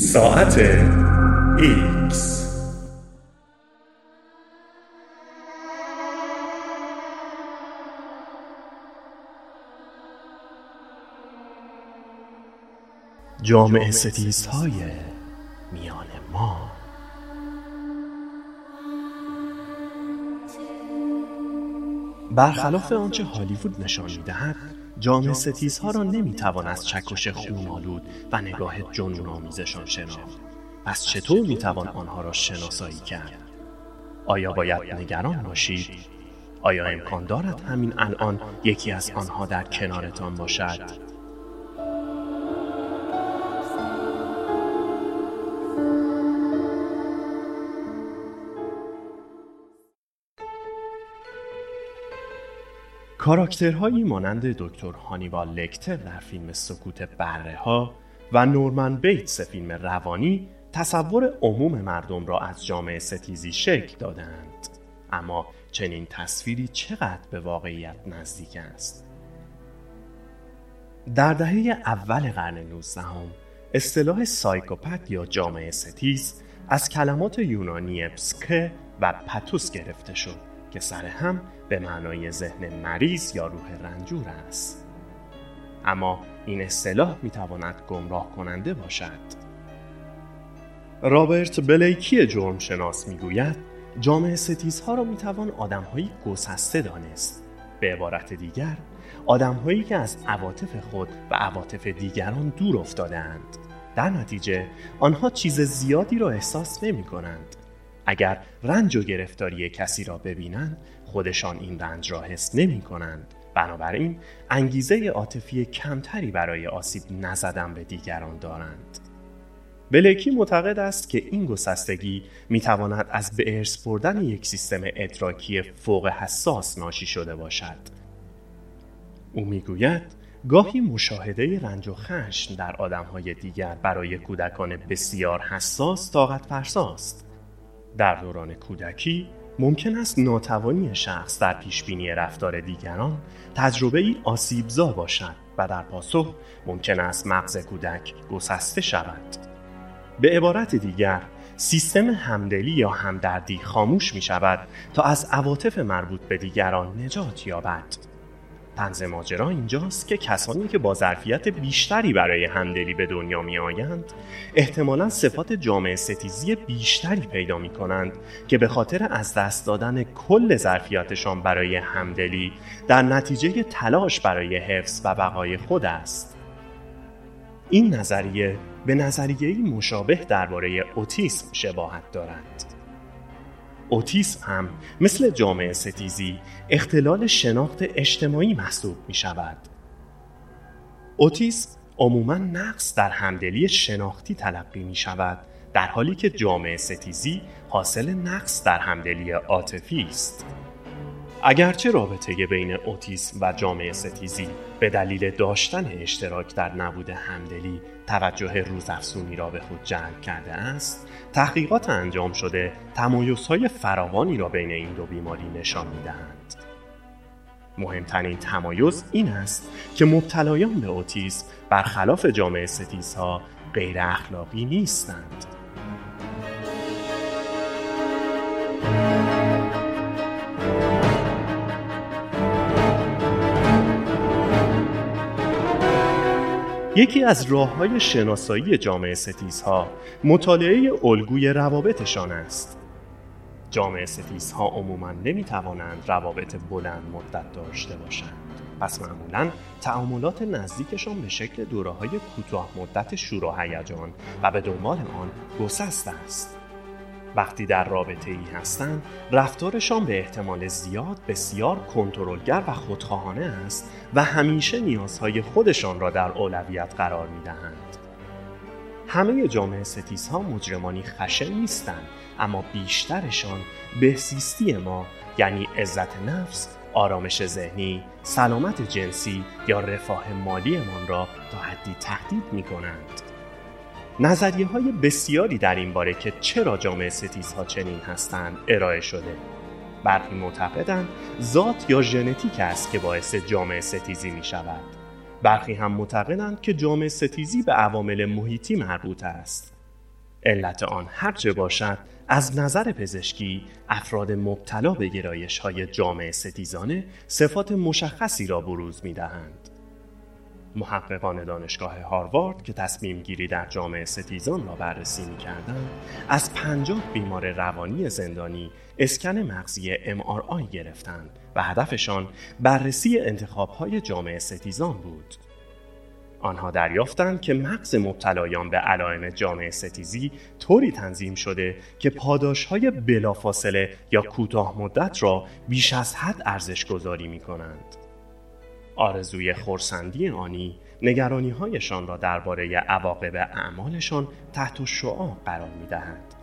ساعت ایکس. جامعه ستیزهای میان ما. برخلاف آنچه هالیوود نشان می‌دهد جامعه ستیزها را نمی‌توان از چکش خون آلود و نگاه جنون آمیزشان شناخت. پس چطور می‌توان آنها را شناسایی کرد؟ آیا باید نگران باشید؟ آیا امکان دارد همین الان یکی از آنها در کنارتان باشد؟ کاراکترهایی مانند دکتر هانیبال لکتر در فیلم سکوت بره ها و نورمن بیتس فیلم روانی تصور عموم مردم را از جامعه ستیزی شکل دادند. اما چنین تصویری چقدر به واقعیت نزدیک است؟ در دهه اول قرن 19 اصطلاح سایکوپت یا جامعه ستیز از کلمات یونانی پسکه و پتوس گرفته شد که سر هم به معنای ذهن مریض یا روح رنجور است. اما این اصطلاح می تواند گمراه کننده باشد. رابرت بلیکی جرم شناس می جامعه ستیزها را می توان آدمهایی گسسته دانست. به عبارت دیگر آدمهایی که از عواطف خود و عواطف دیگران دور افتادهاند. در نتیجه آنها چیز زیادی را احساس نمی کنند اگر رنج و گرفتاری کسی را ببینند خودشان این رنج را حس نمی کنند بنابراین انگیزه عاطفی کمتری برای آسیب نزدن به دیگران دارند. بلکی معتقد است که این گسستگی می تواند از به ارث بردن یک سیستم ادراکی فوق حساس ناشی شده باشد. او می‌گوید گاهی مشاهده رنج و خشم در آدمهای دیگر برای کودکان بسیار حساس طاقت فرساست در دوران کودکی ممکن است ناتوانی شخص در پیشبینی رفتار دیگران تجربه ای آسیبزا باشد و در پاسخ ممکن است مغز کودک گسسته شود. به عبارت دیگر سیستم همدلی یا همدردی خاموش می شود تا از عواطف مربوط به دیگران نجات یابد. تنز ماجرا اینجاست که کسانی که با ظرفیت بیشتری برای همدلی به دنیا می آیند احتمالا صفات جامعه ستیزی بیشتری پیدا می کنند که به خاطر از دست دادن کل ظرفیتشان برای همدلی در نتیجه تلاش برای حفظ و بقای خود است. این نظریه به نظریه مشابه درباره اوتیسم شباهت دارد. اوتیسم هم مثل جامعه ستیزی اختلال شناخت اجتماعی محسوب می شود. اوتیسم عموما نقص در همدلی شناختی تلقی می شود در حالی که جامعه ستیزی حاصل نقص در همدلی عاطفی است. اگرچه رابطه بین اوتیسم و جامعه ستیزی به دلیل داشتن اشتراک در نبود همدلی توجه روزافزونی را به خود جلب کرده است تحقیقات انجام شده تمایزهای فراوانی را بین این دو بیماری نشان می‌دهند. مهمترین تمایز این است که مبتلایان به اوتیسم برخلاف جامعه ستیزها غیر اخلاقی نیستند. یکی از راه های شناسایی جامعه ستیزها مطالعه الگوی روابطشان است. جامعه ستیزها عموما نمی توانند روابط بلند مدت داشته باشند. پس معمولا تعاملات نزدیکشان به شکل دوره های کوتاه مدت شور و هیجان و به دنبال آن گسست است. وقتی در رابطه ای هستند رفتارشان به احتمال زیاد بسیار کنترلگر و خودخواهانه است و همیشه نیازهای خودشان را در اولویت قرار می دهند. همه جامعه ستیزها مجرمانی خشن نیستند اما بیشترشان بهسیستی ما یعنی عزت نفس آرامش ذهنی، سلامت جنسی یا رفاه مالیمان را تا حدی تهدید می کنند. نظریه های بسیاری در این باره که چرا جامعه ستیزها چنین هستند ارائه شده. برخی معتقدند ذات یا ژنتیک است که باعث جامعه ستیزی می شود برخی هم معتقدند که جامعه ستیزی به عوامل محیطی مربوط است. علت آن هرچه باشد از نظر پزشکی افراد مبتلا به گرایش های جامعه ستیزانه صفات مشخصی را بروز می دهند. محققان دانشگاه هاروارد که تصمیم گیری در جامعه ستیزان را بررسی می کردن، از پنجاه بیمار روانی زندانی اسکن مغزی MRI گرفتند و هدفشان بررسی انتخاب های جامعه ستیزان بود. آنها دریافتند که مغز مبتلایان به علائم جامعه ستیزی طوری تنظیم شده که پاداش های بلافاصله یا کوتاه مدت را بیش از حد ارزش گذاری می کنند. آرزوی خورسندی آنی نگرانی هایشان را درباره عواقب اعمالشان تحت شعاع قرار می دهند.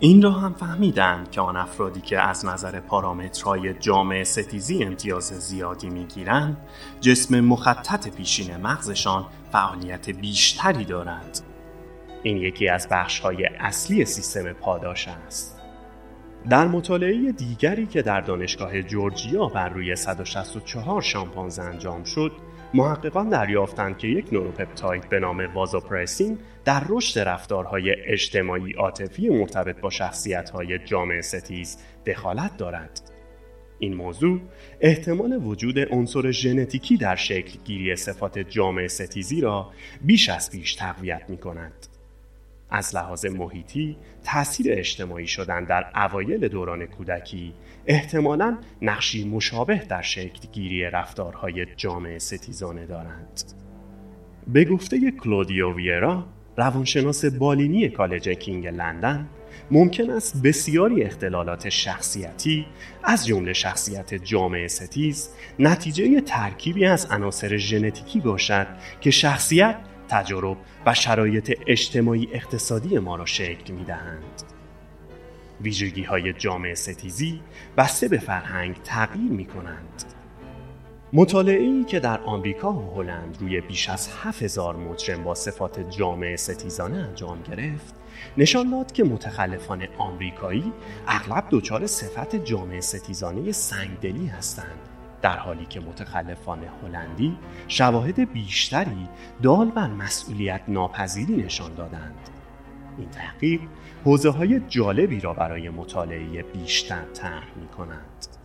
این را هم فهمیدند که آن افرادی که از نظر پارامترهای جامعه ستیزی امتیاز زیادی می‌گیرند جسم مخطط پیشین مغزشان فعالیت بیشتری دارد این یکی از بخشهای اصلی سیستم پاداش است در مطالعه دیگری که در دانشگاه جورجیا بر روی 164 شامپانزه انجام شد محققان دریافتند که یک نوروپپتاید به نام وازوپرسین در رشد رفتارهای اجتماعی عاطفی مرتبط با شخصیت‌های جامعه ستیز دخالت دارد. این موضوع احتمال وجود عنصر ژنتیکی در شکل گیری صفات جامعه ستیزی را بیش از پیش تقویت می کند. از لحاظ محیطی تاثیر اجتماعی شدن در اوایل دوران کودکی احتمالا نقشی مشابه در شکل گیری رفتارهای جامعه ستیزانه دارند. به گفته کلودیو ویرا روانشناس بالینی کالج کینگ لندن ممکن است بسیاری اختلالات شخصیتی از جمله شخصیت جامعه ستیز نتیجه ترکیبی از عناصر ژنتیکی باشد که شخصیت تجارب و شرایط اجتماعی اقتصادی ما را شکل می دهند. ویژگی های جامعه ستیزی بسته به فرهنگ تغییر می کنند. مطالعه ای که در آمریکا و هلند روی بیش از 7000 مجرم با صفات جامعه ستیزانه انجام گرفت نشان داد که متخلفان آمریکایی اغلب دچار صفت جامعه ستیزانه سنگدلی هستند در حالی که متخلفان هلندی شواهد بیشتری دال بر مسئولیت ناپذیری نشان دادند این تحقیق حوزه های جالبی را برای مطالعه بیشتر طرح می کنند.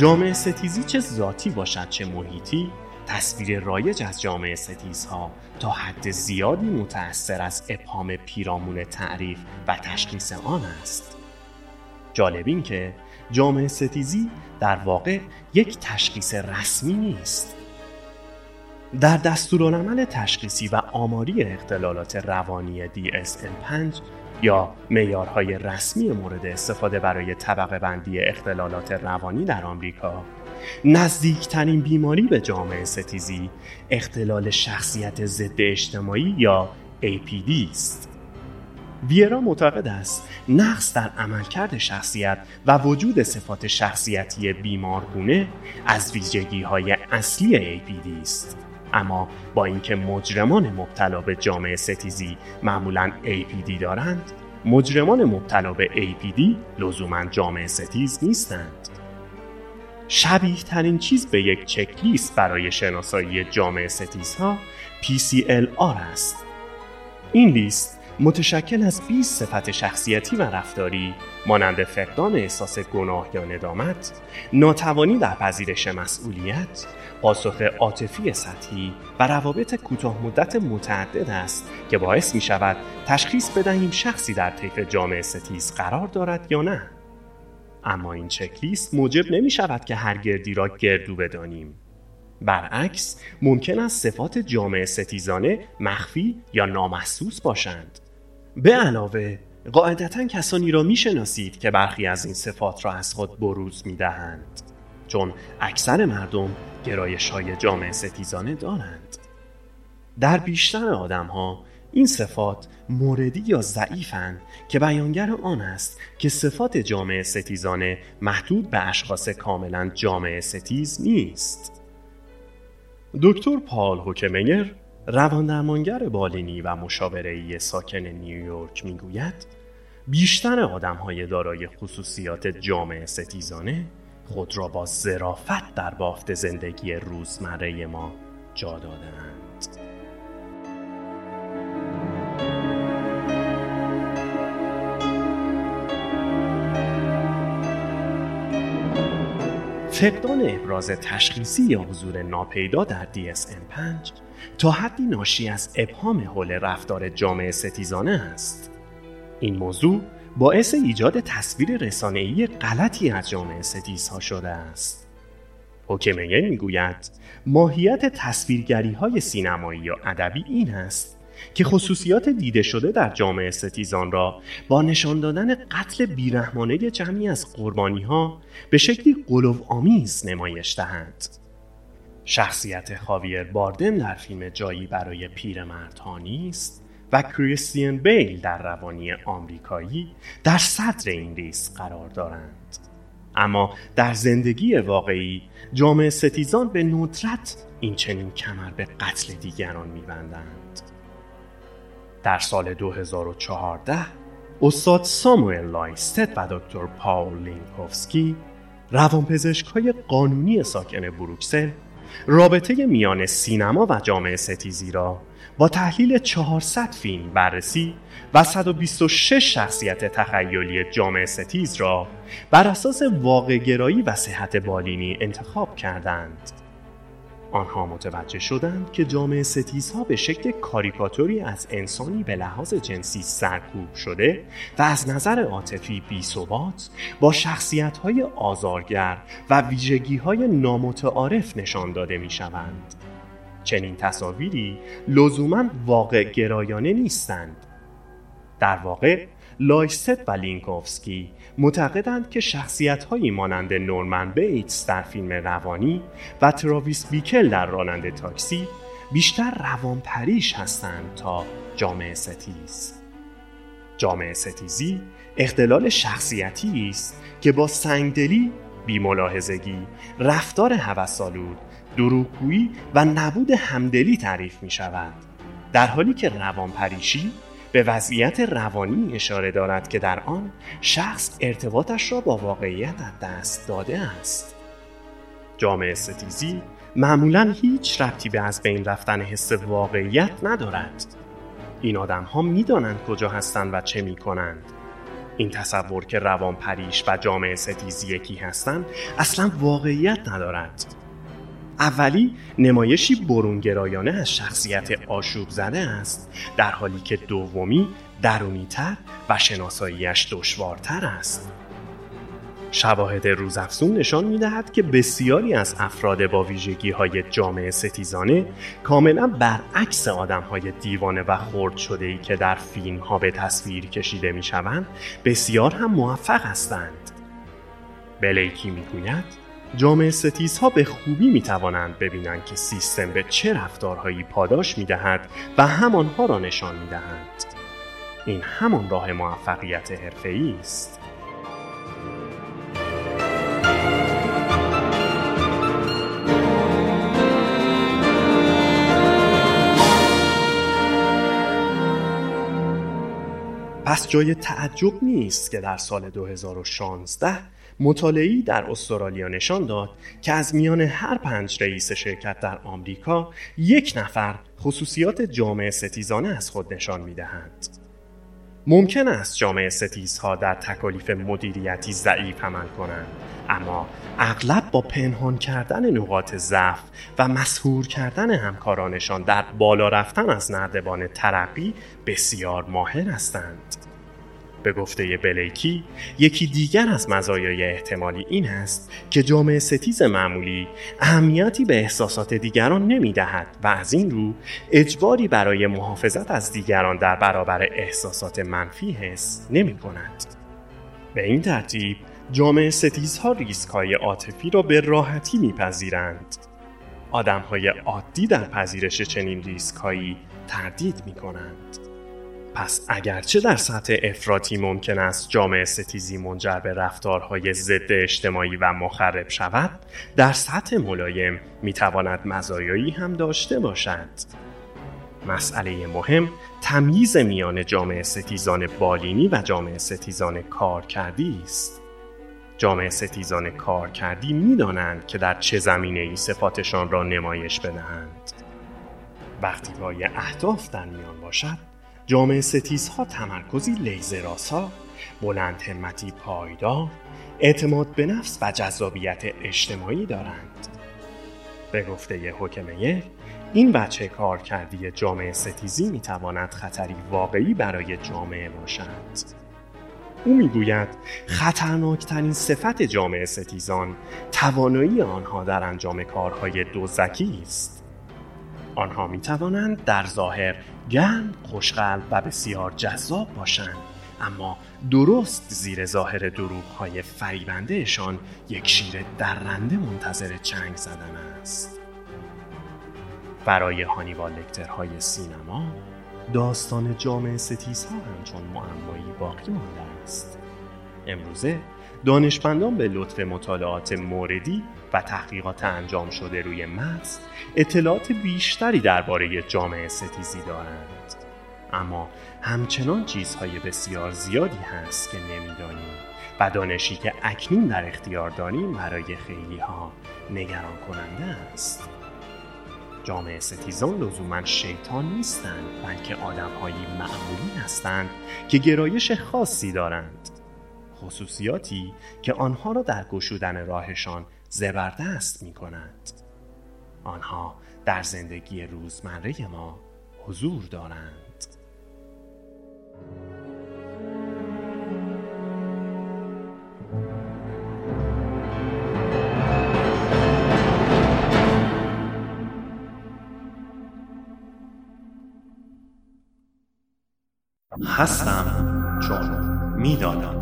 جامعه ستیزی چه ذاتی باشد چه محیطی؟ تصویر رایج از جامعه ستیزها تا حد زیادی متأثر از ابهام پیرامون تعریف و تشخیص آن است. جالب این که جامعه ستیزی در واقع یک تشخیص رسمی نیست. در دستورالعمل تشخیصی و آماری اختلالات روانی DSM-5 یا معیارهای رسمی مورد استفاده برای طبقه بندی اختلالات روانی در آمریکا نزدیکترین بیماری به جامعه ستیزی اختلال شخصیت ضد اجتماعی یا APD است. ویرا معتقد است نقص در عملکرد شخصیت و وجود صفات شخصیتی بیمارگونه از ویژگی های اصلی APD است. اما با اینکه مجرمان مبتلا به جامعه ستیزی معمولا APD دارند مجرمان مبتلا به APD لزوما جامعه ستیز نیستند. شبیه ترین چیز به یک چکلیست برای شناسایی جامعه ستیزها PCLR است. این لیست متشکل از 20 صفت شخصیتی و رفتاری مانند فقدان احساس گناه یا ندامت، ناتوانی در پذیرش مسئولیت، پاسخ عاطفی سطحی و روابط کوتاه مدت متعدد است که باعث می شود تشخیص بدهیم شخصی در طیف جامعه ستیز قرار دارد یا نه. اما این چکلیست موجب نمی شود که هر گردی را گردو بدانیم. برعکس ممکن است صفات جامعه ستیزانه مخفی یا نامحسوس باشند. به علاوه قاعدتا کسانی را می‌شناسید که برخی از این صفات را از خود بروز می دهند. چون اکثر مردم گرایش های جامعه ستیزانه دارند در بیشتر آدم ها این صفات موردی یا ضعیفند که بیانگر آن است که صفات جامعه ستیزانه محدود به اشخاص کاملا جامعه ستیز نیست دکتر پال هوکمیر رواندرمانگر بالینی و مشاوره‌ای ساکن نیویورک می‌گوید بیشتر آدمهای دارای خصوصیات جامعه ستیزانه خود را با ظرافت در بافت زندگی روزمره ما جا دادند. فقدان ابراز تشخیصی یا حضور ناپیدا در DSM-5 تا حدی ناشی از ابهام حول رفتار جامعه ستیزانه است. این موضوع باعث ایجاد تصویر رسانه‌ای غلطی از جامعه ستیزها شده است. حکمین می‌گوید ماهیت تصویرگری های سینمایی یا ادبی این است که خصوصیات دیده شده در جامعه ستیزان را با نشان دادن قتل بیرحمانه جمعی از قربانی ها به شکلی قلوب آمیز نمایش دهند. شخصیت خاویر باردن در فیلم جایی برای پیرمردها نیست و کریستین بیل در روانی آمریکایی در صدر این لیست قرار دارند. اما در زندگی واقعی جامعه ستیزان به ندرت این چنین کمر به قتل دیگران میبندند. در سال 2014 استاد ساموئل لایست و دکتر پاول لینکوفسکی روانپزشک های قانونی ساکن بروکسل رابطه میان سینما و جامعه ستیزی را با تحلیل 400 فیلم بررسی و 126 شخصیت تخیلی جامعه ستیز را بر اساس واقع گرایی و صحت بالینی انتخاب کردند. آنها متوجه شدند که جامعه ستیزها به شکل کاریکاتوری از انسانی به لحاظ جنسی سرکوب شده و از نظر عاطفی بیثبات با شخصیت آزارگر و ویژگی های نامتعارف نشان داده می شوند. چنین تصاویری لزوما واقع گرایانه نیستند. در واقع لایست و لینکوفسکی معتقدند که شخصیت هایی مانند نورمن بیتس در فیلم روانی و تراویس بیکل در راننده تاکسی بیشتر روانپریش هستند تا جامعه ستیز. جامعه ستیزی اختلال شخصیتی است که با سنگدلی، بیملاحظگی، رفتار هوس آلود، دروغگویی و نبود همدلی تعریف می شود. در حالی که روانپریشی به وضعیت روانی اشاره دارد که در آن شخص ارتباطش را با واقعیت از دست داده است. جامعه ستیزی معمولا هیچ ربطی به از بین رفتن حس واقعیت ندارد. این آدم ها می دانند کجا هستند و چه می کنند این تصور که روان پریش و جامعه ستیزی یکی هستند اصلا واقعیت ندارد. اولی نمایشی برونگرایانه از شخصیت آشوب زده است در حالی که دومی درونیتر و شناساییش دشوارتر است شواهد روزافزون نشان می دهد که بسیاری از افراد با ویژگی های جامعه ستیزانه کاملا برعکس آدم های دیوانه و خرد شده ای که در فیلم ها به تصویر کشیده می شوند بسیار هم موفق هستند. بلیکی می گوید جامعه ستیزها به خوبی می توانند ببینند که سیستم به چه رفتارهایی پاداش می دهد و همانها را نشان می دهند. این همان راه موفقیت حرفه‌ای است. پس جای تعجب نیست که در سال 2016 مطالعی در استرالیا نشان داد که از میان هر پنج رئیس شرکت در آمریکا یک نفر خصوصیات جامعه ستیزانه از خود نشان می دهند. ممکن است جامعه ستیزها در تکالیف مدیریتی ضعیف عمل کنند اما اغلب با پنهان کردن نقاط ضعف و مسهور کردن همکارانشان در بالا رفتن از نردبان ترقی بسیار ماهر هستند به گفته بلیکی یکی دیگر از مزایای احتمالی این است که جامعه ستیز معمولی اهمیتی به احساسات دیگران نمی دهد و از این رو اجباری برای محافظت از دیگران در برابر احساسات منفی حس نمی کند. به این ترتیب جامعه ستیزها ریسک های عاطفی را به راحتی میپذیرند. آدم های عادی در پذیرش چنین ریسک هایی تردید می کنند. پس اگرچه در سطح افراطی ممکن است جامعه ستیزی منجر به رفتارهای ضد اجتماعی و مخرب شود در سطح ملایم می‌تواند مزایایی هم داشته باشد. مسئله مهم تمییز میان جامعه ستیزان بالینی و جامعه ستیزان کارکردی است. جامعه ستیزان کارکردی می‌دانند که در چه زمینه ای صفاتشان را نمایش بدهند. وقتی پای اهداف در میان باشد جامعه ستیزها تمرکزی لیزراسا بلند همتی پایدار اعتماد به نفس و جذابیت اجتماعی دارند. به گفته حکمه این بچه کارکردی جامعه ستیزی می‌تواند خطری واقعی برای جامعه باشد. او می‌گوید خطرناکترین صفت جامعه ستیزان توانایی آنها در انجام کارهای دزدکی است. آنها می توانند در ظاهر گرم، خوشقلب و بسیار جذاب باشند. اما درست زیر ظاهر دروغ های فریبندهشان یک شیر درنده منتظر چنگ زدن است. برای هانیبال لکترهای سینما داستان جامعه ستیزها همچون معمایی باقی مانده است. امروزه دانشمندان به لطف مطالعات موردی و تحقیقات انجام شده روی مغز اطلاعات بیشتری درباره جامعه ستیزی دارند. اما همچنان چیزهای بسیار زیادی هست که نمی‌دانیم و دانشی که اکنون در اختیار داریم برای خیلی ها نگران کننده است. جامعه ستیزان لزوما شیطان نیستند بلکه آدمهایی معمولی هستند که گرایش خاصی دارند. خصوصیاتی که آنها را در گشودن راهشان زبردست می کند. آنها در زندگی روزمره ما حضور دارند هستم چون می‌دانم